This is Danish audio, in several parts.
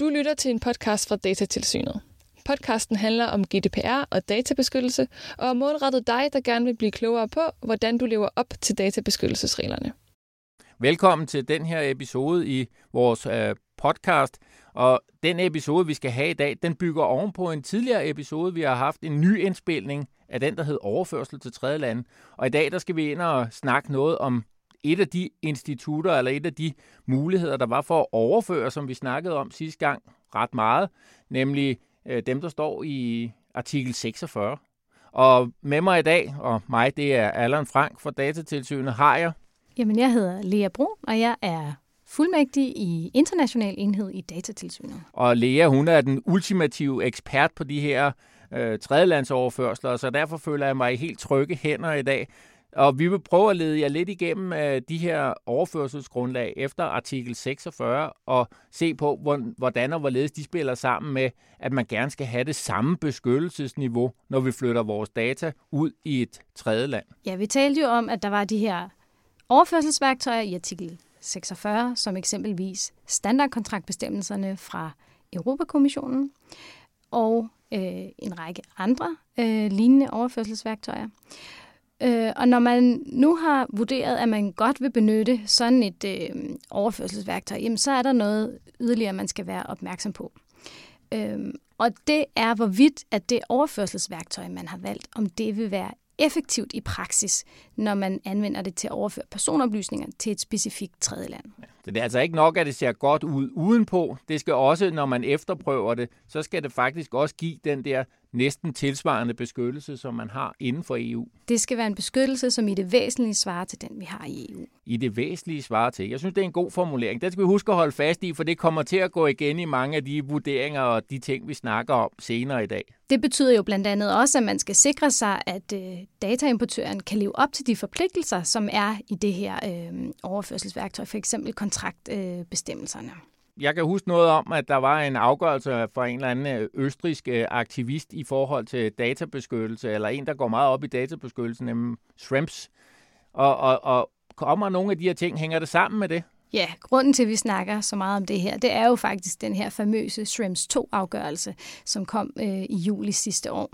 Du lytter til en podcast fra Datatilsynet. Podcasten handler om GDPR og databeskyttelse, og er målrettet dig, der gerne vil blive klogere på, hvordan du lever op til databeskyttelsesreglerne. Velkommen til den her episode i vores øh, podcast. Og den episode, vi skal have i dag, den bygger oven på en tidligere episode. Vi har haft en ny indspilning af den, der hed Overførsel til tredje lande. Og i dag, der skal vi ind og snakke noget om et af de institutter, eller et af de muligheder, der var for at overføre, som vi snakkede om sidste gang ret meget, nemlig øh, dem, der står i artikel 46. Og med mig i dag, og mig, det er Allan Frank fra Datatilsynet, har jeg. Jamen, jeg hedder Lea Brun, og jeg er fuldmægtig i international enhed i Datatilsynet. Og Lea, hun er den ultimative ekspert på de her øh, tredjelandsoverførsler, så derfor føler jeg mig i helt trygge hænder i dag. Og vi vil prøve at lede jer lidt igennem øh, de her overførselsgrundlag efter artikel 46 og se på, hvordan og hvorledes de spiller sammen med, at man gerne skal have det samme beskyttelsesniveau, når vi flytter vores data ud i et tredje land. Ja, vi talte jo om, at der var de her overførselsværktøjer i artikel 46, som eksempelvis standardkontraktbestemmelserne fra Europakommissionen og øh, en række andre øh, lignende overførselsværktøjer. Øh, og når man nu har vurderet, at man godt vil benytte sådan et øh, overførselsværktøj, jamen, så er der noget yderligere, man skal være opmærksom på. Øh, og det er, hvorvidt at det overførselsværktøj, man har valgt, om det vil være effektivt i praksis, når man anvender det til at overføre personoplysninger til et specifikt tredjeland. Så det er altså ikke nok, at det ser godt ud udenpå. Det skal også, når man efterprøver det, så skal det faktisk også give den der næsten tilsvarende beskyttelse, som man har inden for EU. Det skal være en beskyttelse, som i det væsentlige svarer til den, vi har i EU. I det væsentlige svarer til. Jeg synes, det er en god formulering. Den skal vi huske at holde fast i, for det kommer til at gå igen i mange af de vurderinger og de ting, vi snakker om senere i dag. Det betyder jo blandt andet også, at man skal sikre sig, at øh, dataimportøren kan leve op til de forpligtelser, som er i det her øh, overførselsværktøj, f.eks. kontraktbestemmelserne. Øh, jeg kan huske noget om, at der var en afgørelse fra en eller anden øh, østrisk øh, aktivist i forhold til databeskyttelse, eller en, der går meget op i databeskyttelse, nemlig Shrimps. Og, og, og kommer nogle af de her ting, hænger det sammen med det? Ja, grunden til, at vi snakker så meget om det her, det er jo faktisk den her famøse Shrimps 2-afgørelse, som kom øh, i juli sidste år.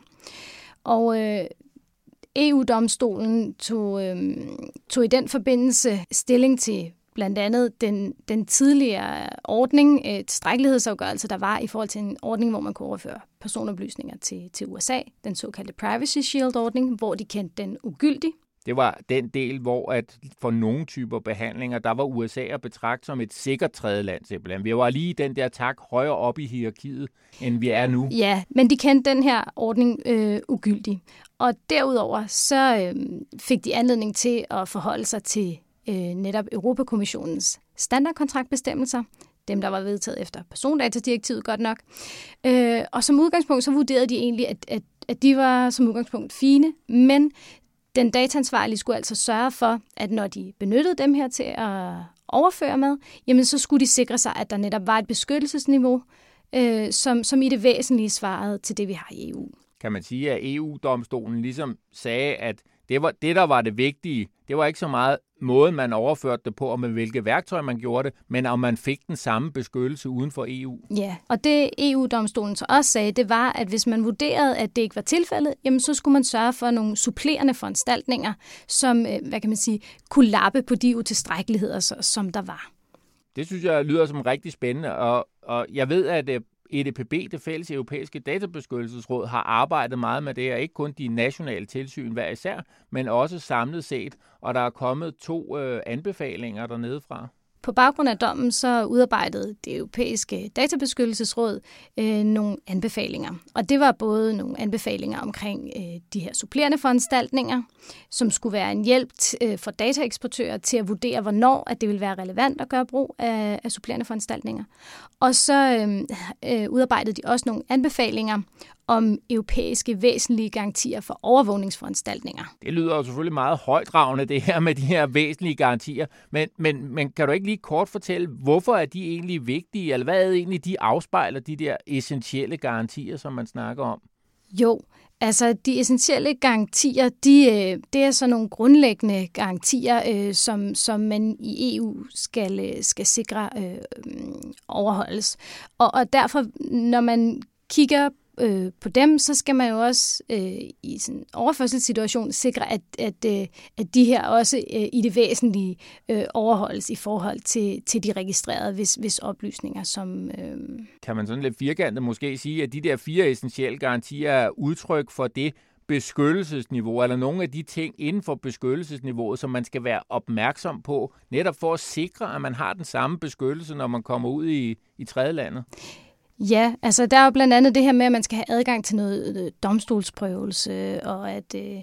Og øh, EU-domstolen tog, øh, tog i den forbindelse stilling til blandt andet den, den tidligere ordning, et strækkelighedsafgørelse, der var i forhold til en ordning, hvor man kunne overføre personoplysninger til, til USA, den såkaldte Privacy Shield-ordning, hvor de kendte den ugyldig. Det var den del, hvor at for nogle typer behandlinger, der var USA at betragte som et sikkert tredjeland simpelthen. Vi var lige den der tak højere op i hierarkiet, end vi er nu. Ja, men de kendte den her ordning øh, ugyldig. Og derudover så øh, fik de anledning til at forholde sig til øh, netop Europakommissionens standardkontraktbestemmelser, dem der var vedtaget efter persondatadirektivet godt nok. Øh, og som udgangspunkt så vurderede de egentlig, at, at, at de var som udgangspunkt fine, men den dataansvarlige skulle altså sørge for, at når de benyttede dem her til at overføre med, jamen så skulle de sikre sig, at der netop var et beskyttelsesniveau, øh, som, som i det væsentlige svarede til det, vi har i EU. Kan man sige, at EU-domstolen ligesom sagde, at det, var, det, der var det vigtige, det var ikke så meget måden, man overførte det på, og med hvilke værktøjer man gjorde det, men om man fik den samme beskyttelse uden for EU. Ja, og det EU-domstolen så også sagde, det var, at hvis man vurderede, at det ikke var tilfældet, jamen så skulle man sørge for nogle supplerende foranstaltninger, som, øh, hvad kan man sige, kunne lappe på de utilstrækkeligheder, som der var. Det synes jeg lyder som rigtig spændende, og, og jeg ved, at øh, EDPB, det fælles europæiske databeskyttelsesråd, har arbejdet meget med det, og ikke kun de nationale tilsyn hver især, men også samlet set, og der er kommet to øh, anbefalinger dernede fra. På baggrund af dommen så udarbejdede det europæiske databeskyttelsesråd øh, nogle anbefalinger. Og det var både nogle anbefalinger omkring øh, de her supplerende foranstaltninger, som skulle være en hjælp øh, for dataeksportører til at vurdere, hvornår at det vil være relevant at gøre brug af, af supplerende foranstaltninger. Og så øh, øh, udarbejdede de også nogle anbefalinger om europæiske væsentlige garantier for overvågningsforanstaltninger. Det lyder jo selvfølgelig meget højdragende, det her med de her væsentlige garantier. Men, men, men kan du ikke lige kort fortælle, hvorfor er de egentlig vigtige, eller hvad er det egentlig, de afspejler, de der essentielle garantier, som man snakker om? Jo, Altså, de essentielle garantier, de, øh, det er sådan nogle grundlæggende garantier, øh, som, som man i EU skal, øh, skal sikre øh, overholdes. Og, og derfor, når man kigger øh, på dem, så skal man jo også øh, i sådan en overførselssituation sikre, at, at, øh, at de her også øh, i det væsentlige øh, overholdes i forhold til, til de registrerede, hvis, hvis oplysninger, som... Øh... Kan man sådan lidt firkantet måske sige, at de der fire essentielle garantier er udtryk for det beskyttelsesniveau, eller nogle af de ting inden for beskyttelsesniveauet, som man skal være opmærksom på, netop for at sikre, at man har den samme beskyttelse, når man kommer ud i, i tredje landet? Ja, altså der er jo blandt andet det her med, at man skal have adgang til noget øh, domstolsprøvelse, og at... Øh,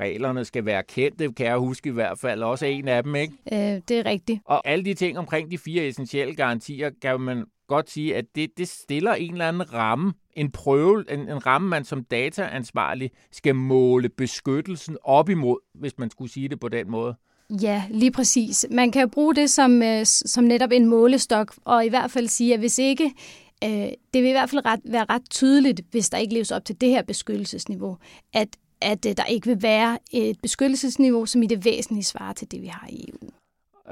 Reglerne skal være kendte, kan jeg huske i hvert fald. Også en af dem, ikke? Øh, det er rigtigt. Og alle de ting omkring de fire essentielle garantier, kan man godt sige, at det, det stiller en eller anden ramme, en prøve, en, en ramme, man som dataansvarlig skal måle beskyttelsen op imod, hvis man skulle sige det på den måde. Ja, lige præcis. Man kan bruge det som, øh, som netop en målestok, og i hvert fald sige, at hvis ikke Øh, det vil i hvert fald ret, være ret tydeligt, hvis der ikke leves op til det her beskyttelsesniveau, at, at øh, der ikke vil være et beskyttelsesniveau, som i det væsentlige svarer til det, vi har i EU.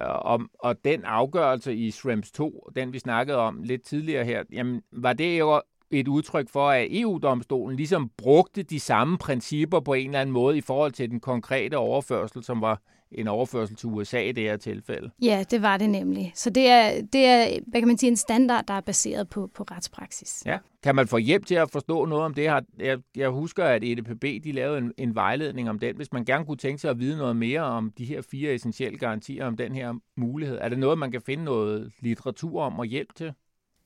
Og, og den afgørelse i SREMS 2, den vi snakkede om lidt tidligere her, jamen, var det jo et udtryk for, at EU-domstolen ligesom brugte de samme principper på en eller anden måde i forhold til den konkrete overførsel, som var en overførsel til USA i det her tilfælde. Ja, det var det nemlig. Så det er, det er hvad kan man sige, en standard, der er baseret på, på retspraksis. Ja. Kan man få hjælp til at forstå noget om det? Jeg, jeg husker, at EDPB de lavede en, en vejledning om den. Hvis man gerne kunne tænke sig at vide noget mere om de her fire essentielle garantier om den her mulighed, er det noget, man kan finde noget litteratur om og hjælp til?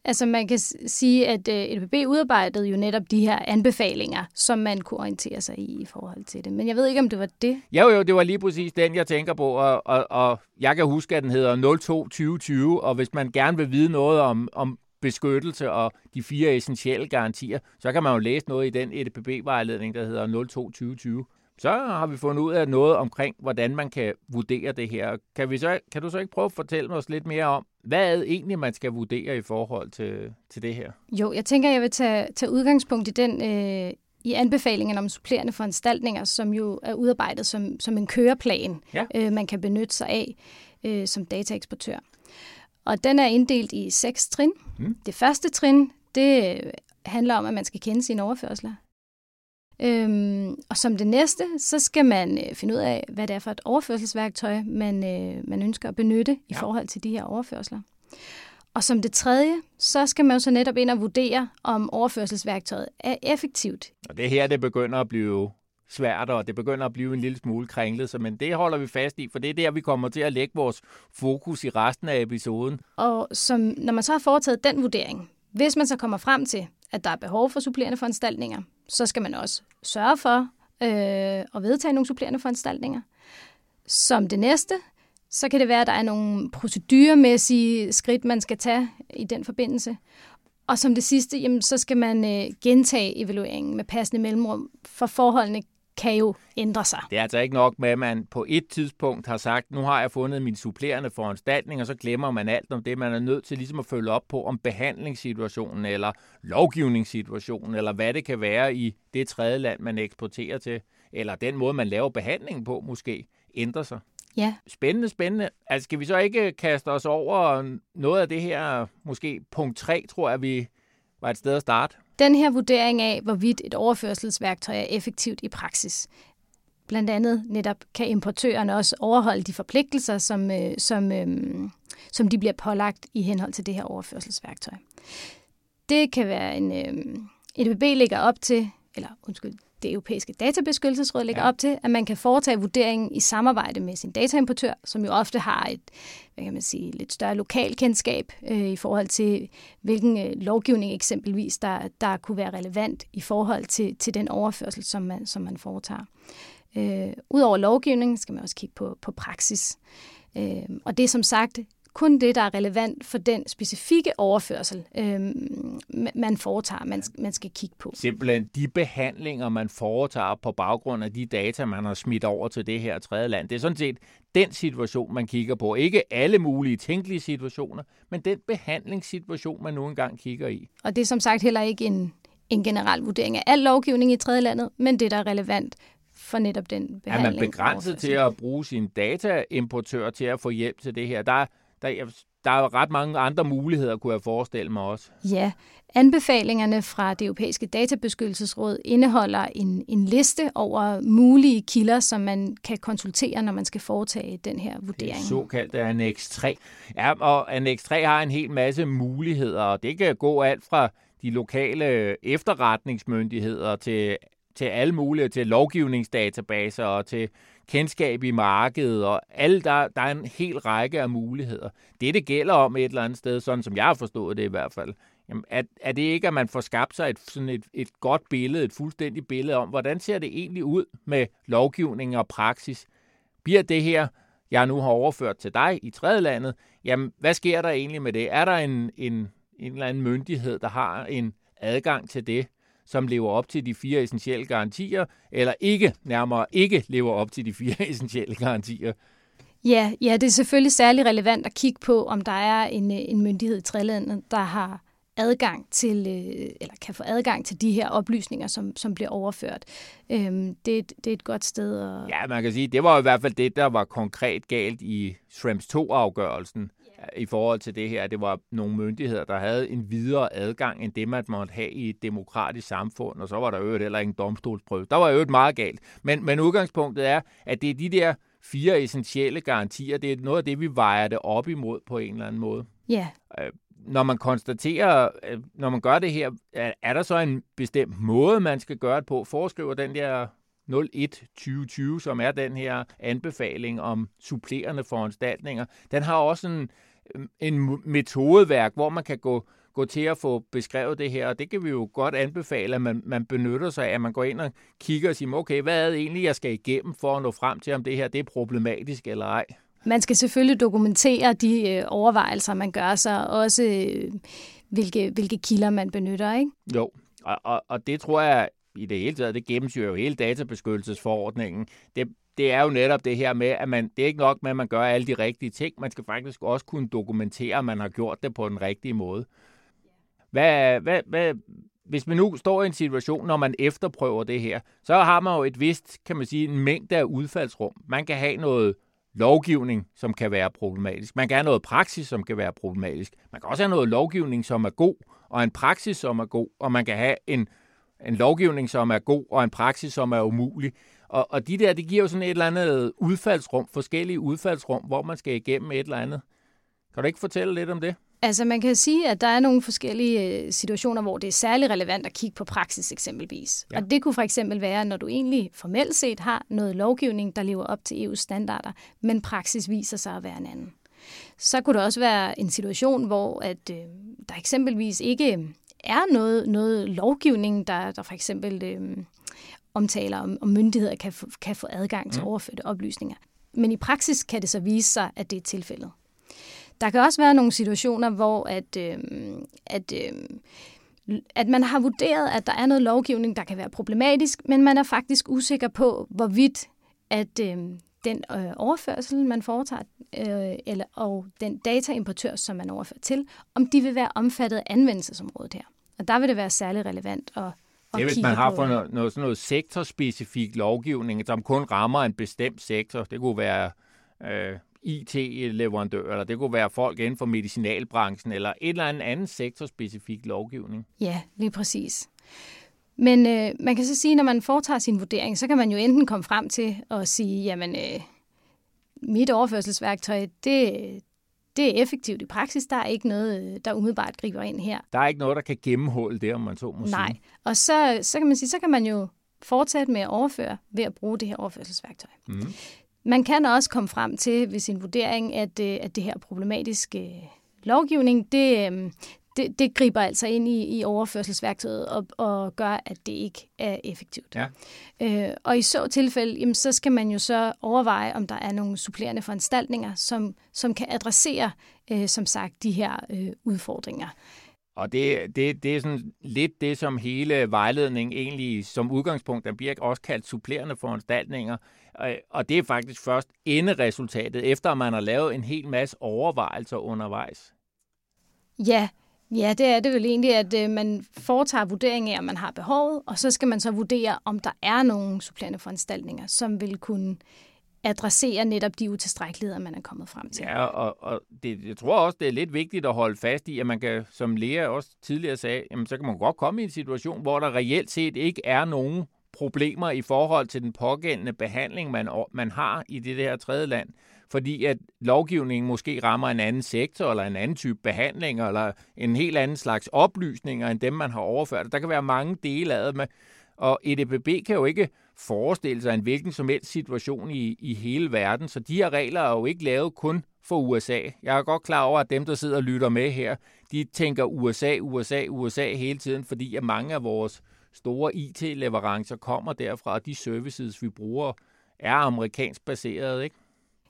Altså man kan sige, at øh, EDPB udarbejdede jo netop de her anbefalinger, som man kunne orientere sig i i forhold til det. Men jeg ved ikke, om det var det. Jo, jo, det var lige præcis den, jeg tænker på. Og, og, og jeg kan huske, at den hedder 02-2020, og hvis man gerne vil vide noget om, om beskyttelse og de fire essentielle garantier, så kan man jo læse noget i den EDPB-vejledning, der hedder 02-2020 så har vi fundet ud af noget omkring, hvordan man kan vurdere det her. Kan, vi så, kan du så ikke prøve at fortælle os lidt mere om, hvad er det egentlig, man skal vurdere i forhold til, til det her? Jo, jeg tænker, jeg vil tage, tage udgangspunkt i den øh, i anbefalingen om supplerende foranstaltninger, som jo er udarbejdet som, som en køreplan, ja. øh, man kan benytte sig af øh, som dataeksportør. Og den er inddelt i seks trin. Mm. Det første trin, det handler om, at man skal kende sine overførsler. Øhm, og som det næste, så skal man øh, finde ud af, hvad det er for et overførselsværktøj, man, øh, man ønsker at benytte ja. i forhold til de her overførsler. Og som det tredje, så skal man jo så netop ind og vurdere, om overførselsværktøjet er effektivt. Og det her, det begynder at blive svært, og det begynder at blive en lille smule kringlet, så, men det holder vi fast i, for det er der, vi kommer til at lægge vores fokus i resten af episoden. Og som, når man så har foretaget den vurdering, hvis man så kommer frem til, at der er behov for supplerende foranstaltninger, så skal man også sørge for øh, at vedtage nogle supplerende foranstaltninger. Som det næste, så kan det være, at der er nogle proceduremæssige skridt, man skal tage i den forbindelse. Og som det sidste, jamen, så skal man øh, gentage evalueringen med passende mellemrum, for forholdene kan jo ændre sig. Det er altså ikke nok med, at man på et tidspunkt har sagt, nu har jeg fundet min supplerende foranstaltning, og så glemmer man alt om det. Man er nødt til ligesom at følge op på, om behandlingssituationen eller lovgivningssituationen, eller hvad det kan være i det tredje land, man eksporterer til, eller den måde, man laver behandlingen på måske, ændrer sig. Ja. Spændende, spændende. Altså, skal vi så ikke kaste os over noget af det her, måske punkt 3, tror jeg, vi var et sted at starte? Den her vurdering af, hvorvidt et overførselsværktøj er effektivt i praksis. Blandt andet netop kan importørerne også overholde de forpligtelser, som, øh, som, øh, som de bliver pålagt i henhold til det her overførselsværktøj. Det kan være en... Øh, EDB lægger op til, eller undskyld, det europæiske databeskyttelsesråd lægger ja. op til, at man kan foretage vurderingen i samarbejde med sin dataimportør, som jo ofte har et hvad kan man sige, lidt større lokalkendskab øh, i forhold til, hvilken øh, lovgivning eksempelvis, der, der kunne være relevant i forhold til, til den overførsel, som man, som man foretager. Øh, Udover lovgivningen skal man også kigge på, på praksis. Øh, og det er som sagt kun det, der er relevant for den specifikke overførsel, øh, man foretager, man, man skal kigge på. Simpelthen de behandlinger, man foretager på baggrund af de data, man har smidt over til det her tredje land. Det er sådan set den situation, man kigger på. Ikke alle mulige tænkelige situationer, men den behandlingssituation, man nu engang kigger i. Og det er som sagt heller ikke en, en generel vurdering af al lovgivning i tredje landet, men det, der er relevant for netop den behandling. Er man begrænset til at bruge sin dataimportør til at få hjælp til det her? Der, der, der er ret mange andre muligheder, kunne jeg forestille mig også. Ja, anbefalingerne fra det europæiske databeskyttelsesråd indeholder en, en liste over mulige kilder, som man kan konsultere, når man skal foretage den her vurdering. Det såkaldte Annex 3. Ja, og Annex 3 har en hel masse muligheder, og det kan gå alt fra de lokale efterretningsmyndigheder til, til alle mulige, til lovgivningsdatabaser og til kendskab i markedet, og alle, der, der er en hel række af muligheder. Det, det gælder om et eller andet sted, sådan som jeg har forstået det i hvert fald, jamen, er, er det ikke, at man får skabt sig et, sådan et, et godt billede, et fuldstændigt billede om, hvordan ser det egentlig ud med lovgivning og praksis? Bliver det her, jeg nu har overført til dig i tredje landet, jamen, hvad sker der egentlig med det? Er der en, en, en eller anden myndighed, der har en adgang til det? Som lever op til de fire essentielle garantier, eller ikke, nærmere ikke lever op til de fire essentielle garantier. Ja, ja, det er selvfølgelig særlig relevant at kigge på, om der er en, en myndighed i trælandet, der har adgang til, øh, eller kan få adgang til de her oplysninger, som, som bliver overført. Øhm, det, det er et godt sted at... Ja, man kan sige, det var i hvert fald det, der var konkret galt i Schrems 2-afgørelsen i forhold til det her. Det var nogle myndigheder, der havde en videre adgang end det, man måtte have i et demokratisk samfund, og så var der jo heller ikke en domstolsprøve. Der var jo et meget galt. Men, men udgangspunktet er, at det er de der fire essentielle garantier, det er noget af det, vi vejer det op imod på en eller anden måde. Ja. Yeah. Når man konstaterer, øh, når man gør det her, er der så en bestemt måde, man skal gøre det på? Foreskriver den der 01-2020, som er den her anbefaling om supplerende foranstaltninger, den har også en, en metodeværk, hvor man kan gå, gå til at få beskrevet det her, og det kan vi jo godt anbefale, at man, man benytter sig af, at man går ind og kigger og siger, okay, hvad er det egentlig, jeg skal igennem for at nå frem til, om det her det er problematisk eller ej? Man skal selvfølgelig dokumentere de øh, overvejelser, man gør sig, også øh, hvilke, hvilke kilder man benytter, ikke? Jo, og, og, og det tror jeg i det hele taget, det gennemsyrer jo hele databeskyttelsesforordningen. Det, det er jo netop det her med, at man, det er ikke nok med, at man gør alle de rigtige ting. Man skal faktisk også kunne dokumentere, at man har gjort det på den rigtige måde. Hvad, hvad, hvad, hvis man nu står i en situation, når man efterprøver det her, så har man jo et vist, kan man sige, en mængde af udfaldsrum. Man kan have noget lovgivning, som kan være problematisk. Man kan have noget praksis, som kan være problematisk. Man kan også have noget lovgivning, som er god, og en praksis, som er god, og man kan have en, en lovgivning, som er god, og en praksis, som er umulig. Og, og de der, det giver jo sådan et eller andet udfaldsrum, forskellige udfaldsrum, hvor man skal igennem et eller andet. Kan du ikke fortælle lidt om det? Altså man kan sige, at der er nogle forskellige øh, situationer, hvor det er særlig relevant at kigge på praksis eksempelvis. Ja. Og det kunne for eksempel være, når du egentlig formelt set har noget lovgivning, der lever op til EU's standarder, men praksis viser sig at være en anden. Så kunne det også være en situation, hvor at, øh, der eksempelvis ikke er noget, noget lovgivning, der, der for eksempel øh, omtaler, om, om myndigheder kan få, kan få adgang til mm. overførte oplysninger. Men i praksis kan det så vise sig, at det er tilfældet. Der kan også være nogle situationer, hvor at, øh, at, øh, at man har vurderet, at der er noget lovgivning, der kan være problematisk, men man er faktisk usikker på, hvorvidt at øh, den øh, overførsel, man foretager, øh, eller, og den dataimportør, som man overfører til, om de vil være omfattet af anvendelsesområdet her. Og der vil det være særlig relevant at det er, hvis man har for noget, noget, sådan noget sektorspecifik lovgivning, som kun rammer en bestemt sektor. Det kunne være øh, IT-leverandør, eller det kunne være folk inden for medicinalbranchen, eller et eller andet anden sektorspecifik lovgivning. Ja, lige præcis. Men øh, man kan så sige, når man foretager sin vurdering, så kan man jo enten komme frem til at sige, jamen, øh, mit overførselsværktøj, det, det er effektivt i praksis. Der er ikke noget, der umiddelbart griber ind her. Der er ikke noget, der kan gennemholde det, om man så må Nej. sige. Og så, så kan man sige, så kan man jo fortsætte med at overføre ved at bruge det her overførselsværktøj. Mm. Man kan også komme frem til ved sin vurdering, at, øh, at det her problematiske lovgivning, det, øh, det, det griber altså ind i, i overførselsværktøjet og, og gør, at det ikke er effektivt. Ja. Øh, og i så tilfælde, jamen, så skal man jo så overveje, om der er nogle supplerende foranstaltninger, som, som kan adressere, øh, som sagt, de her øh, udfordringer. Og det, det, det er sådan lidt det, som hele vejledningen egentlig som udgangspunkt, der bliver også kaldt supplerende foranstaltninger. Og det er faktisk først enderesultatet, efter man har lavet en hel masse overvejelser undervejs. Ja, Ja, det er det vel egentlig, at øh, man foretager vurdering af, om man har behovet, og så skal man så vurdere, om der er nogle supplerende foranstaltninger, som vil kunne adressere netop de utilstrækkeligheder, man er kommet frem til. Ja, og, og det, jeg tror også, det er lidt vigtigt at holde fast i, at man kan, som Lea også tidligere sagde, jamen, så kan man godt komme i en situation, hvor der reelt set ikke er nogen problemer i forhold til den pågældende behandling, man, man har i det her tredje land, fordi at lovgivningen måske rammer en anden sektor, eller en anden type behandling, eller en helt anden slags oplysninger, end dem, man har overført. Der kan være mange dele af det, og EDPB kan jo ikke forestille sig en hvilken som helst situation i, i hele verden, så de her regler er jo ikke lavet kun for USA. Jeg er godt klar over, at dem, der sidder og lytter med her, de tænker USA, USA, USA hele tiden, fordi at mange af vores store IT-leverancer kommer derfra, og de services, vi bruger, er amerikansk baseret, ikke?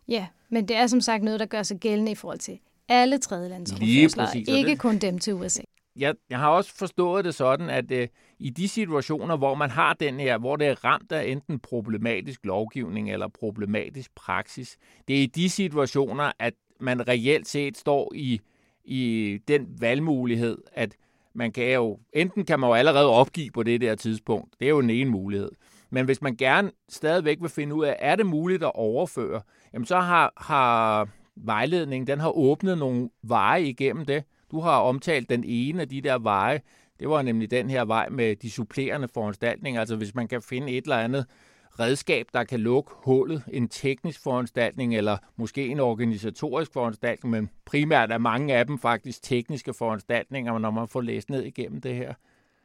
Ja, men det er som sagt noget, der gør sig gældende i forhold til alle tredjelandsoverførsler, ikke det. kun dem til USA. Jeg, jeg har også forstået det sådan, at øh, i de situationer, hvor man har den her, hvor det er ramt af enten problematisk lovgivning eller problematisk praksis, det er i de situationer, at man reelt set står i, i den valgmulighed, at man kan jo, enten kan man jo allerede opgive på det der tidspunkt, det er jo den ene mulighed, men hvis man gerne stadigvæk vil finde ud af, er det muligt at overføre, jamen så har, har vejledningen, den har åbnet nogle veje igennem det. Du har omtalt den ene af de der veje. Det var nemlig den her vej med de supplerende foranstaltninger. Altså hvis man kan finde et eller andet redskab, der kan lukke hullet, en teknisk foranstaltning eller måske en organisatorisk foranstaltning, men primært er mange af dem faktisk tekniske foranstaltninger, når man får læst ned igennem det her.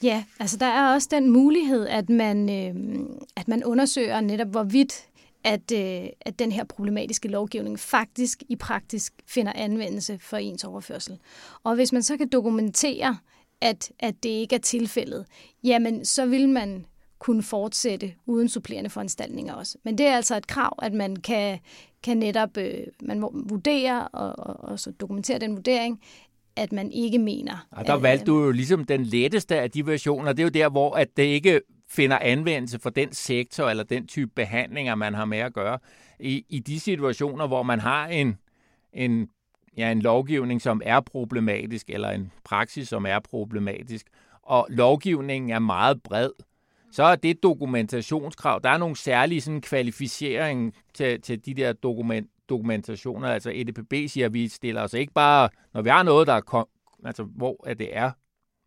Ja, altså der er også den mulighed, at man, øh, at man undersøger netop, hvorvidt at, øh, at den her problematiske lovgivning faktisk i praktisk finder anvendelse for ens overførsel. Og hvis man så kan dokumentere, at, at det ikke er tilfældet, jamen så vil man kunne fortsætte uden supplerende foranstaltninger også. Men det er altså et krav, at man kan, kan netop øh, man vurdere og, og, og så dokumentere den vurdering, at man ikke mener. Og der valgte du jo ligesom den letteste af de versioner. Det er jo der, hvor at det ikke finder anvendelse for den sektor eller den type behandlinger, man har med at gøre. I, i de situationer, hvor man har en, en, ja, en lovgivning, som er problematisk, eller en praksis, som er problematisk, og lovgivningen er meget bred, så er det dokumentationskrav. Der er nogle særlige sådan, kvalificering til, til de der dokument, dokumentationer. Altså EDPB siger, at vi stiller os ikke bare, når vi har noget, der er, altså, hvor det er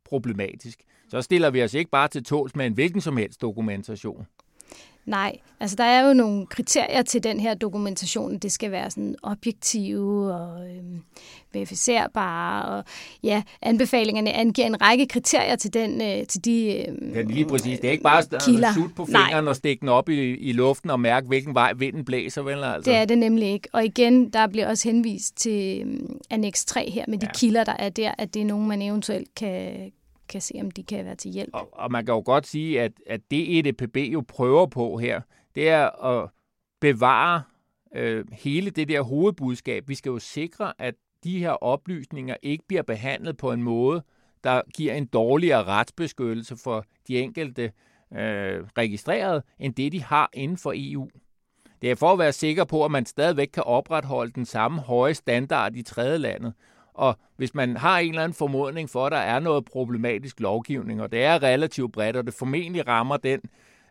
problematisk, så stiller vi os ikke bare til tåls med en hvilken som helst dokumentation. Nej, altså der er jo nogle kriterier til den her dokumentation. Det skal være sådan objektive og øh, verificerbare. Og ja, anbefalingerne angiver en række kriterier til, den, øh, til de øh, Ja, lige præcis. Det er ikke bare at sutte på fingeren Nej. og stikke den op i, i luften og mærke, hvilken vej vinden blæser, vel? Altså. Det er det nemlig ikke. Og igen, der bliver også henvist til øh, annex 3 her med de ja. kilder, der er der, at det er nogen, man eventuelt kan, kan se, om de kan være til hjælp. Og, og man kan jo godt sige, at, at det EDPB jo prøver på her, det er at bevare øh, hele det der hovedbudskab. Vi skal jo sikre, at de her oplysninger ikke bliver behandlet på en måde, der giver en dårligere retsbeskyttelse for de enkelte øh, registrerede, end det de har inden for EU. Det er for at være sikker på, at man stadigvæk kan opretholde den samme høje standard i tredje landet. Og hvis man har en eller anden formodning for, at der er noget problematisk lovgivning, og det er relativt bredt, og det formentlig rammer den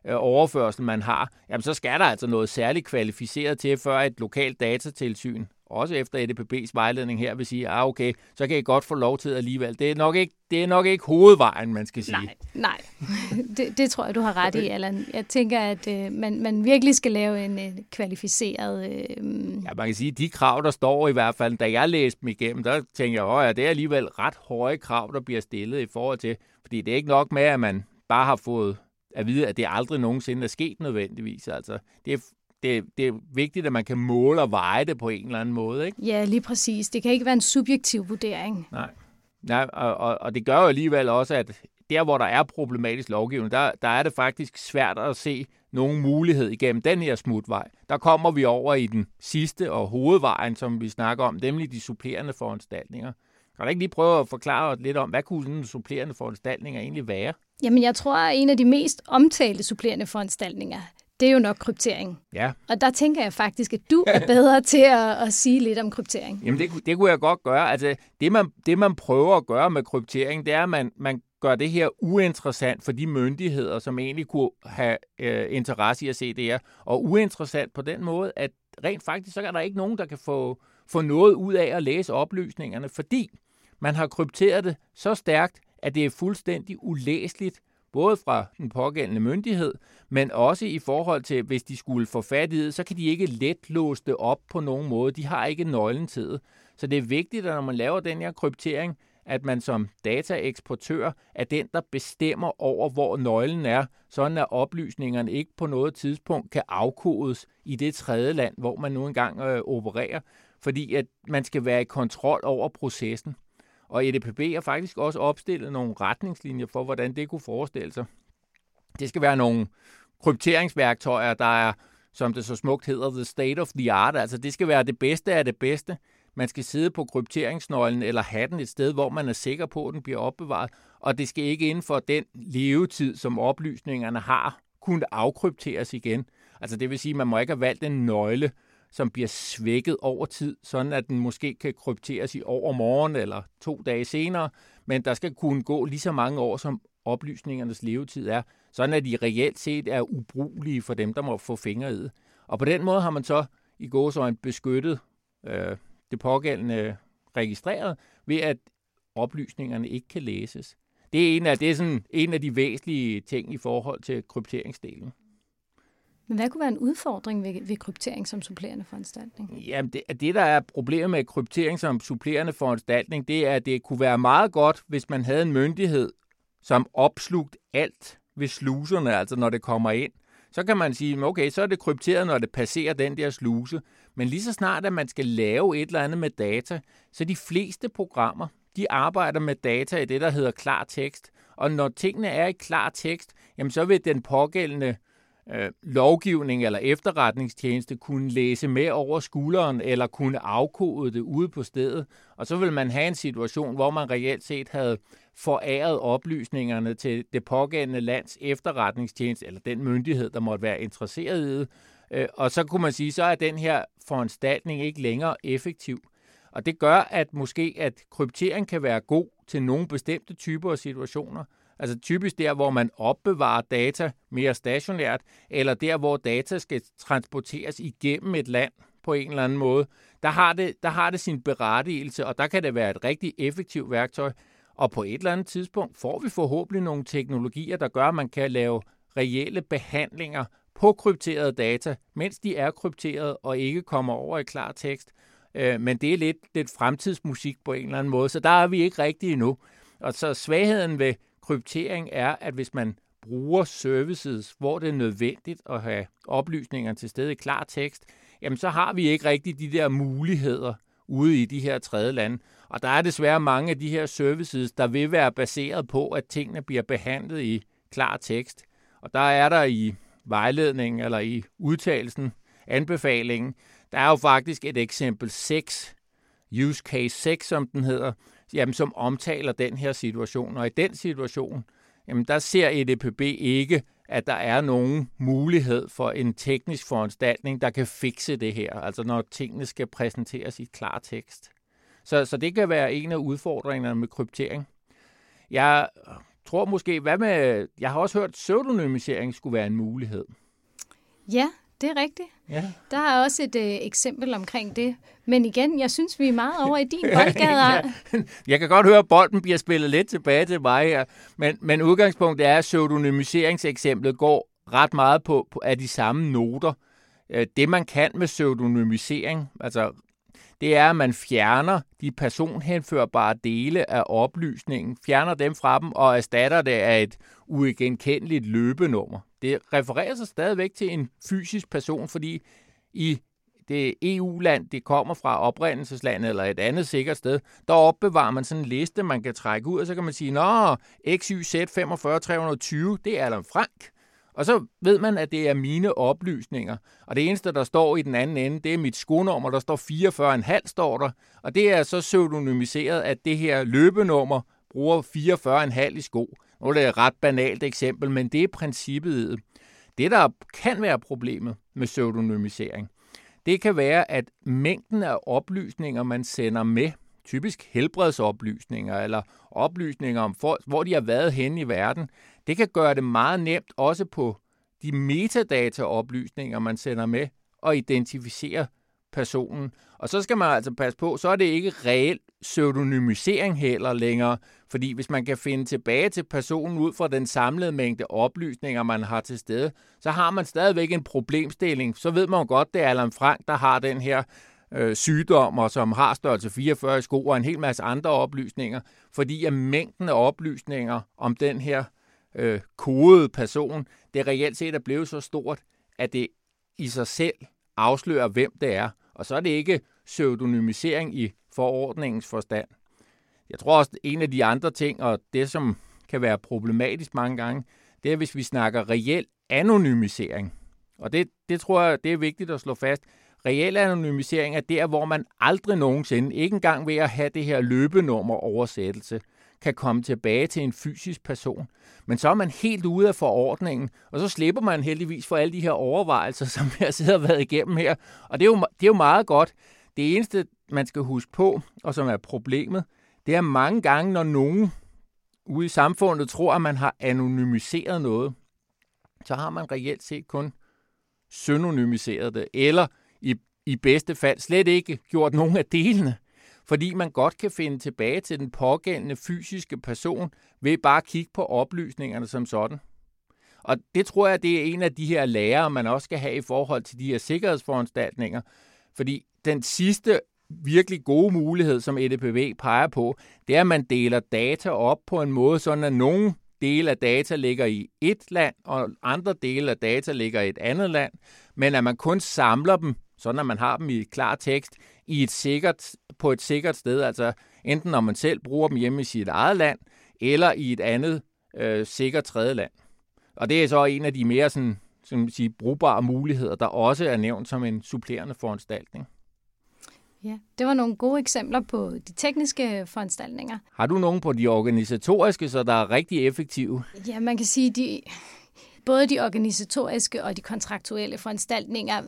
øh, overførsel, man har, jamen så skal der altså noget særligt kvalificeret til, før et lokalt datatilsyn også efter EDPB's vejledning her, vil sige, ah okay, så kan I godt få lov til alligevel. Det er nok ikke, det er nok ikke hovedvejen, man skal sige. Nej, nej. Det, det tror jeg, du har ret i, Allan. Jeg tænker, at øh, man, man virkelig skal lave en øh, kvalificeret... Øh, ja, man kan sige, de krav, der står i hvert fald, da jeg læste dem igennem, der tænker jeg, at det er alligevel ret høje krav, der bliver stillet i forhold til, fordi det er ikke nok med, at man bare har fået at vide, at det aldrig nogensinde er sket nødvendigvis. Altså, det er det, det er vigtigt, at man kan måle og veje det på en eller anden måde. Ikke? Ja, lige præcis. Det kan ikke være en subjektiv vurdering. Nej, Nej og, og, og det gør jo alligevel også, at der, hvor der er problematisk lovgivning, der, der er det faktisk svært at se nogen mulighed igennem den her smutvej. Der kommer vi over i den sidste og hovedvejen, som vi snakker om, nemlig de supplerende foranstaltninger. Kan du ikke lige prøve at forklare lidt om, hvad kunne sådan supplerende foranstaltninger egentlig være? Jamen, jeg tror, at en af de mest omtalte supplerende foranstaltninger, det er jo nok kryptering. Ja. Og der tænker jeg faktisk, at du er bedre til at, at sige lidt om kryptering. Jamen, det, det kunne jeg godt gøre. Altså, det man, det man prøver at gøre med kryptering, det er, at man, man gør det her uinteressant for de myndigheder, som egentlig kunne have øh, interesse i at se det her. Og uinteressant på den måde, at rent faktisk, så er der ikke nogen, der kan få, få noget ud af at læse oplysningerne, fordi man har krypteret det så stærkt, at det er fuldstændig ulæseligt, både fra den pågældende myndighed, men også i forhold til, hvis de skulle få fat i det, så kan de ikke let låse det op på nogen måde. De har ikke nøglen til det. Så det er vigtigt, at når man laver den her kryptering, at man som dataeksportør er den, der bestemmer over, hvor nøglen er, sådan at oplysningerne ikke på noget tidspunkt kan afkodes i det tredje land, hvor man nu engang øh, opererer, fordi at man skal være i kontrol over processen. Og EDPB har faktisk også opstillet nogle retningslinjer for, hvordan det kunne forestille sig. Det skal være nogle krypteringsværktøjer, der er, som det så smukt hedder, the state of the art. Altså det skal være det bedste af det bedste. Man skal sidde på krypteringsnøglen eller have den et sted, hvor man er sikker på, at den bliver opbevaret. Og det skal ikke inden for den levetid, som oplysningerne har, kunne afkrypteres igen. Altså det vil sige, at man må ikke have valgt en nøgle, som bliver svækket over tid, sådan at den måske kan krypteres i overmorgen eller to dage senere, men der skal kunne gå lige så mange år, som oplysningernes levetid er, sådan at de reelt set er ubrugelige for dem, der må få fingre i. Og på den måde har man så i gåsøjne beskyttet øh, det pågældende registreret, ved at oplysningerne ikke kan læses. Det er en af, det er sådan en af de væsentlige ting i forhold til krypteringsdelen. Men hvad kunne være en udfordring ved, ved kryptering som supplerende foranstaltning? Jamen, det, det der er problemet med kryptering som supplerende foranstaltning, det er, at det kunne være meget godt, hvis man havde en myndighed, som opslugt alt ved sluserne, altså når det kommer ind. Så kan man sige, okay, så er det krypteret, når det passerer den der sluse. Men lige så snart, at man skal lave et eller andet med data, så de fleste programmer, de arbejder med data i det, der hedder klar tekst. Og når tingene er i klar tekst, jamen så vil den pågældende øh, Øh, lovgivning eller efterretningstjeneste kunne læse med over skulderen eller kunne afkode det ude på stedet. Og så vil man have en situation, hvor man reelt set havde foræret oplysningerne til det pågældende lands efterretningstjeneste eller den myndighed, der måtte være interesseret i det. Øh, og så kunne man sige, så er den her foranstaltning ikke længere effektiv. Og det gør, at måske at kryptering kan være god til nogle bestemte typer af situationer, Altså typisk der, hvor man opbevarer data mere stationært, eller der, hvor data skal transporteres igennem et land på en eller anden måde. Der har det, der har det sin berettigelse, og der kan det være et rigtig effektivt værktøj. Og på et eller andet tidspunkt får vi forhåbentlig nogle teknologier, der gør, at man kan lave reelle behandlinger på krypterede data, mens de er krypteret og ikke kommer over i klar tekst. Øh, men det er lidt, lidt fremtidsmusik på en eller anden måde, så der er vi ikke rigtig endnu. Og så svagheden ved kryptering er, at hvis man bruger services, hvor det er nødvendigt at have oplysninger til stede i klar tekst, jamen så har vi ikke rigtig de der muligheder ude i de her tredje lande. Og der er desværre mange af de her services, der vil være baseret på, at tingene bliver behandlet i klar tekst. Og der er der i vejledningen eller i udtalelsen, anbefalingen, der er jo faktisk et eksempel 6, use case 6, som den hedder, jamen, som omtaler den her situation. Og i den situation, jamen, der ser EDPB ikke, at der er nogen mulighed for en teknisk foranstaltning, der kan fikse det her, altså når tingene skal præsenteres i klar tekst. Så, så det kan være en af udfordringerne med kryptering. Jeg tror måske, hvad med, jeg har også hørt, at pseudonymisering skulle være en mulighed. Ja, det er rigtigt. Ja. Der er også et øh, eksempel omkring det. Men igen, jeg synes, vi er meget over i din boldgade. ja. Jeg kan godt høre, at bolden bliver spillet lidt tilbage til mig her. Men, men udgangspunktet er, at pseudonymiseringseksemplet går ret meget på, på af de samme noter. Øh, det, man kan med pseudonymisering, altså det er, at man fjerner de personhenførbare dele af oplysningen, fjerner dem fra dem og erstatter det af et uigenkendeligt løbenummer. Det refererer sig stadigvæk til en fysisk person, fordi i det EU-land, det kommer fra oprindelseslandet eller et andet sikkert sted, der opbevarer man sådan en liste, man kan trække ud, og så kan man sige, nå, XYZ 45320, det er Allan Frank. Og så ved man, at det er mine oplysninger. Og det eneste, der står i den anden ende, det er mit skonummer. Der står 44,5 står der. Og det er så pseudonymiseret, at det her løbenummer bruger 44,5 i sko. Nu er det et ret banalt eksempel, men det er princippet. Det, der kan være problemet med pseudonymisering, det kan være, at mængden af oplysninger, man sender med, typisk helbredsoplysninger eller oplysninger om, hvor de har været henne i verden, det kan gøre det meget nemt også på de metadataoplysninger, man sender med, at identificere personen. Og så skal man altså passe på, så er det ikke reel pseudonymisering heller længere, fordi hvis man kan finde tilbage til personen ud fra den samlede mængde oplysninger, man har til stede, så har man stadigvæk en problemstilling. Så ved man godt, det er Allan Frank, der har den her øh, sygdom, og som har størrelse 44 i sko, og en hel masse andre oplysninger, fordi at mængden af oplysninger om den her øh, kodede person, det reelt set er blevet så stort, at det i sig selv afslører, hvem det er. Og så er det ikke pseudonymisering i forordningens forstand. Jeg tror også, at en af de andre ting, og det som kan være problematisk mange gange, det er, hvis vi snakker reel anonymisering. Og det, det tror jeg, det er vigtigt at slå fast. Reel anonymisering er der, hvor man aldrig nogensinde, ikke engang ved at have det her løbenummer oversættelse, kan komme tilbage til en fysisk person. Men så er man helt ude af forordningen, og så slipper man heldigvis for alle de her overvejelser, som jeg sidder og været igennem her. Og det er, jo, det er jo meget godt. Det eneste, man skal huske på, og som er problemet, det er mange gange, når nogen ude i samfundet tror, at man har anonymiseret noget, så har man reelt set kun synonymiseret det, eller i, i bedste fald slet ikke gjort nogen af delene fordi man godt kan finde tilbage til den pågældende fysiske person ved bare at kigge på oplysningerne som sådan. Og det tror jeg, det er en af de her lærer, man også skal have i forhold til de her sikkerhedsforanstaltninger. Fordi den sidste virkelig gode mulighed, som EDPV peger på, det er, at man deler data op på en måde, sådan at nogle dele af data ligger i et land, og andre dele af data ligger i et andet land, men at man kun samler dem, sådan at man har dem i klar tekst, i et sikkert, på et sikkert sted, altså enten når man selv bruger dem hjemme i sit eget land, eller i et andet øh, sikkert tredje land. Og det er så en af de mere sådan, som sige, brugbare muligheder, der også er nævnt som en supplerende foranstaltning. Ja, det var nogle gode eksempler på de tekniske foranstaltninger. Har du nogen på de organisatoriske, så der er rigtig effektive? Ja, man kan sige, de, både de organisatoriske og de kontraktuelle foranstaltninger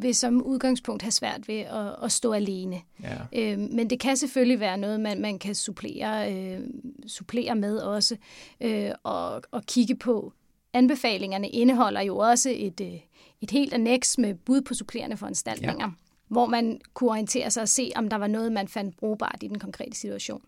vil som udgangspunkt have svært ved at, at stå alene. Ja. Øh, men det kan selvfølgelig være noget, man, man kan supplere, øh, supplere med også, øh, og, og kigge på. Anbefalingerne indeholder jo også et, øh, et helt annex med bud på supplerende foranstaltninger. Ja hvor man kunne orientere sig og se, om der var noget, man fandt brugbart i den konkrete situation.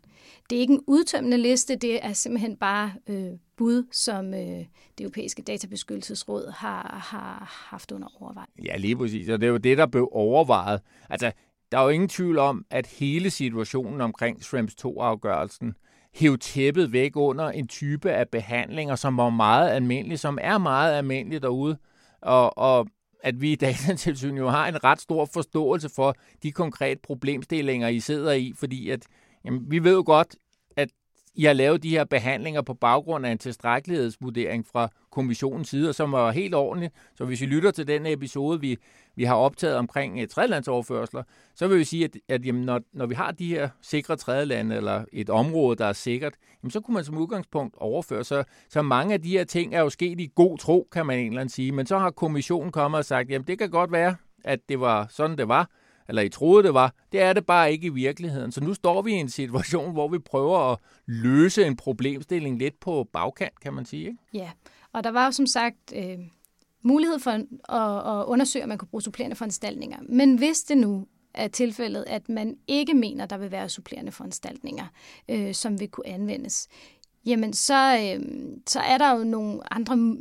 Det er ikke en udtømmende liste, det er simpelthen bare øh, bud, som øh, det europæiske databeskyttelsesråd har, har haft under overvejelse. Ja, lige præcis, og det er jo det, der blev overvejet. Altså, der er jo ingen tvivl om, at hele situationen omkring Schrems 2-afgørelsen hæv tæppet væk under en type af behandlinger, som var meget almindelig, som er meget almindelig derude. Og, og at vi i Datatilsynet jo har en ret stor forståelse for de konkrete problemstillinger, I sidder i, fordi at, jamen, vi ved jo godt, i har lavet de her behandlinger på baggrund af en tilstrækkelighedsvurdering fra kommissionens side, som var helt ordentligt. Så hvis I lytter til den episode, vi, vi har optaget omkring eh, tredjelandsoverførsler, så vil vi sige, at, at jamen, når, når vi har de her sikre tredjelande, eller et område, der er sikkert, jamen, så kunne man som udgangspunkt overføre. Så, så mange af de her ting er jo sket i god tro, kan man egentlig sige. Men så har kommissionen kommet og sagt, jamen det kan godt være, at det var sådan, det var, eller I troede, det var. Det er det bare ikke i virkeligheden. Så nu står vi i en situation, hvor vi prøver at løse en problemstilling lidt på bagkant, kan man sige. Ikke? Ja, og der var jo som sagt øh, mulighed for at, at undersøge, om man kunne bruge supplerende foranstaltninger. Men hvis det nu er tilfældet, at man ikke mener, der vil være supplerende foranstaltninger, øh, som vil kunne anvendes, jamen så, øh, så er der jo nogle andre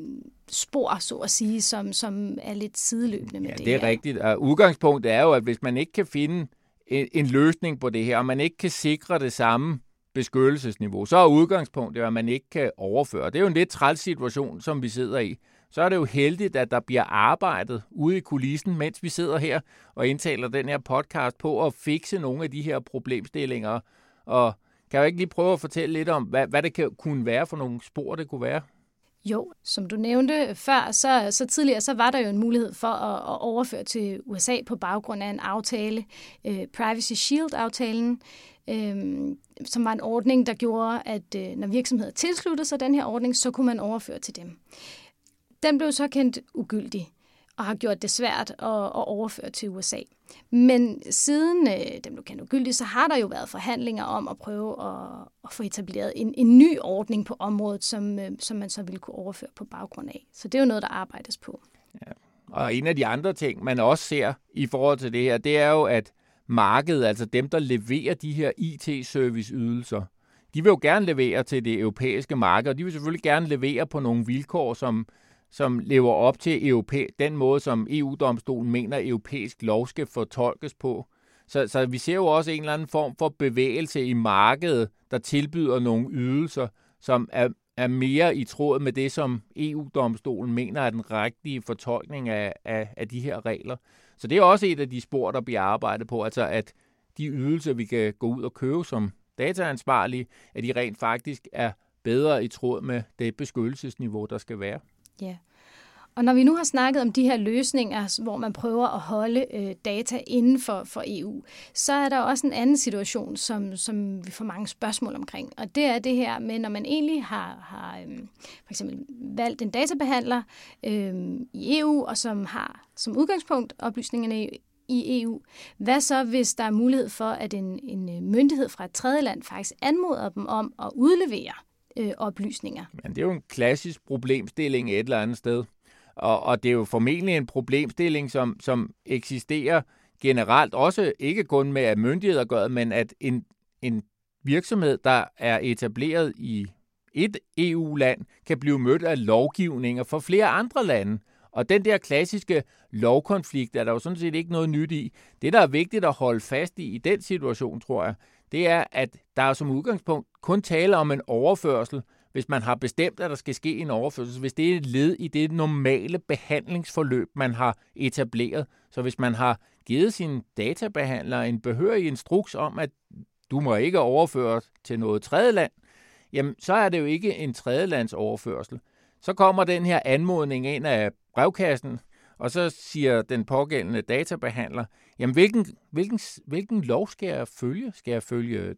spor, så at sige, som, som er lidt sideløbende med ja, det det er her. rigtigt. Og udgangspunktet er jo, at hvis man ikke kan finde en, en løsning på det her, og man ikke kan sikre det samme beskyttelsesniveau, så er udgangspunktet, at man ikke kan overføre. Det er jo en lidt træls situation, som vi sidder i. Så er det jo heldigt, at der bliver arbejdet ude i kulissen, mens vi sidder her og indtaler den her podcast på at fikse nogle af de her problemstillinger. Og kan jeg ikke lige prøve at fortælle lidt om, hvad, hvad det kan, kunne være for nogle spor, det kunne være? Jo, som du nævnte før, så, så tidligere så var der jo en mulighed for at, at overføre til USA på baggrund af en aftale, øh, Privacy Shield-aftalen, øh, som var en ordning, der gjorde, at øh, når virksomheder tilsluttede sig den her ordning, så kunne man overføre til dem. den blev så kendt ugyldig og har gjort det svært at, at overføre til USA. Men siden øh, den blev kendt ugyldig, så har der jo været forhandlinger om at prøve at, at få etableret en, en ny ordning på området, som, øh, som man så ville kunne overføre på baggrund af. Så det er jo noget, der arbejdes på. Ja. Og en af de andre ting, man også ser i forhold til det her, det er jo, at markedet, altså dem, der leverer de her IT-serviceydelser, de vil jo gerne levere til det europæiske marked, og de vil selvfølgelig gerne levere på nogle vilkår, som, som lever op til europæ den måde, som EU-domstolen mener, at europæisk lov skal fortolkes på. Så, så vi ser jo også en eller anden form for bevægelse i markedet, der tilbyder nogle ydelser, som er, er mere i tråd med det, som EU-domstolen mener er den rigtige fortolkning af, af, af de her regler. Så det er også et af de spor, der bliver arbejdet på, altså at de ydelser, vi kan gå ud og købe som dataansvarlige, at de rent faktisk er bedre i tråd med det beskyttelsesniveau, der skal være. Ja. Og når vi nu har snakket om de her løsninger, hvor man prøver at holde øh, data inden for, for EU, så er der også en anden situation, som, som vi får mange spørgsmål omkring. Og det er det her med, når man egentlig har, har øh, for eksempel valgt en databehandler øh, i EU, og som har som udgangspunkt oplysningerne i EU. Hvad så, hvis der er mulighed for, at en, en øh, myndighed fra et tredje land faktisk anmoder dem om at udlevere øh, oplysninger? Men det er jo en klassisk problemstilling et eller andet sted. Og, og det er jo formentlig en problemstilling, som, som eksisterer generelt, også ikke kun med at myndigheder gør det, men at en, en virksomhed, der er etableret i et EU-land, kan blive mødt af lovgivninger for flere andre lande. Og den der klassiske lovkonflikt er der jo sådan set ikke noget nyt i. Det, der er vigtigt at holde fast i i den situation, tror jeg, det er, at der er som udgangspunkt kun tale om en overførsel, hvis man har bestemt, at der skal ske en overførsel, hvis det er et led i det normale behandlingsforløb, man har etableret. Så hvis man har givet sin databehandler en behørig instruks om, at du må ikke overføre til noget tredje land, jamen så er det jo ikke en tredjelands overførsel. Så kommer den her anmodning ind af brevkassen, og så siger den pågældende databehandler, jamen hvilken, hvilken, hvilken lov skal jeg følge? Skal jeg følge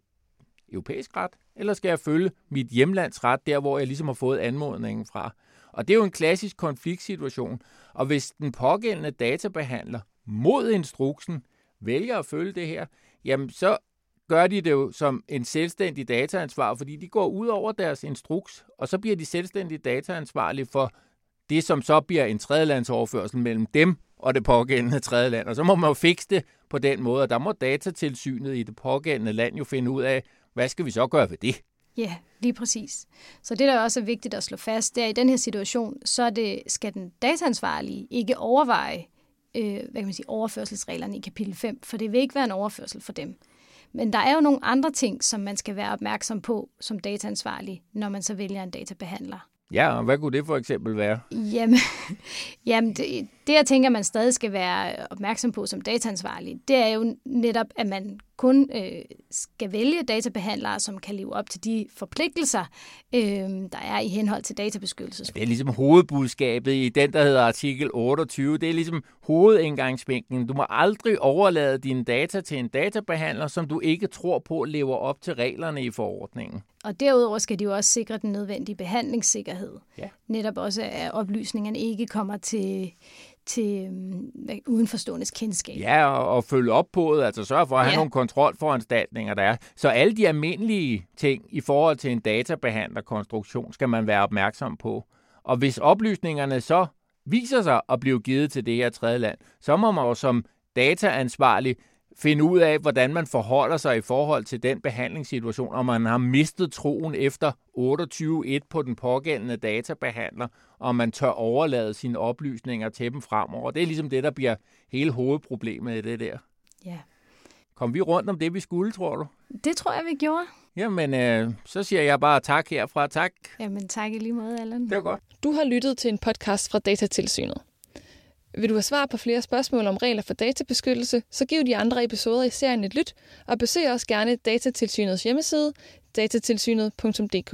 europæisk ret, eller skal jeg følge mit hjemlands ret, der hvor jeg ligesom har fået anmodningen fra? Og det er jo en klassisk konfliktsituation, og hvis den pågældende databehandler mod instruksen vælger at følge det her, jamen så gør de det jo som en selvstændig dataansvar, fordi de går ud over deres instruks, og så bliver de selvstændige dataansvarlige for det, som så bliver en tredjelandsoverførsel mellem dem og det pågældende tredje land. Og så må man jo fikse det på den måde, og der må datatilsynet i det pågældende land jo finde ud af, hvad skal vi så gøre ved det? Ja, lige præcis. Så det, der også er vigtigt at slå fast, det er, at i den her situation, så er det, skal den dataansvarlige ikke overveje øh, hvad kan man sige, overførselsreglerne i kapitel 5, for det vil ikke være en overførsel for dem. Men der er jo nogle andre ting, som man skal være opmærksom på som dataansvarlig, når man så vælger en databehandler. Ja, og hvad kunne det for eksempel være? Jamen, jamen det, det, jeg tænker, man stadig skal være opmærksom på som dataansvarlig, det er jo netop, at man kun øh, skal vælge databehandlere, som kan leve op til de forpligtelser, øh, der er i henhold til databeskyttelse. Det er ligesom hovedbudskabet i den, der hedder artikel 28. Det er ligesom hovedindgangsvinklen. Du må aldrig overlade dine data til en databehandler, som du ikke tror på lever op til reglerne i forordningen. Og derudover skal de jo også sikre den nødvendige behandlingssikkerhed. Ja. Netop også, at oplysningerne ikke kommer til til øh, udenforståendes kendskab. Ja, og, og følge op på det, altså sørge for at have ja. nogle kontrolforanstaltninger, der er. Så alle de almindelige ting i forhold til en databehandlerkonstruktion skal man være opmærksom på. Og hvis oplysningerne så viser sig at blive givet til det her tredje land, så må man jo som dataansvarlig finde ud af, hvordan man forholder sig i forhold til den behandlingssituation, og man har mistet troen efter 28.1 på den pågældende databehandler, og man tør overlade sine oplysninger til dem fremover. Det er ligesom det, der bliver hele hovedproblemet i det der. Ja. Kom vi rundt om det, vi skulle, tror du? Det tror jeg, vi gjorde. Jamen, øh, så siger jeg bare tak herfra. Tak. Jamen, tak i lige måde, Allan. Det var godt. Du har lyttet til en podcast fra Datatilsynet. Vil du have svar på flere spørgsmål om regler for databeskyttelse, så giv de andre episoder i serien et lyt, og besøg også gerne Datatilsynets hjemmeside, datatilsynet.dk.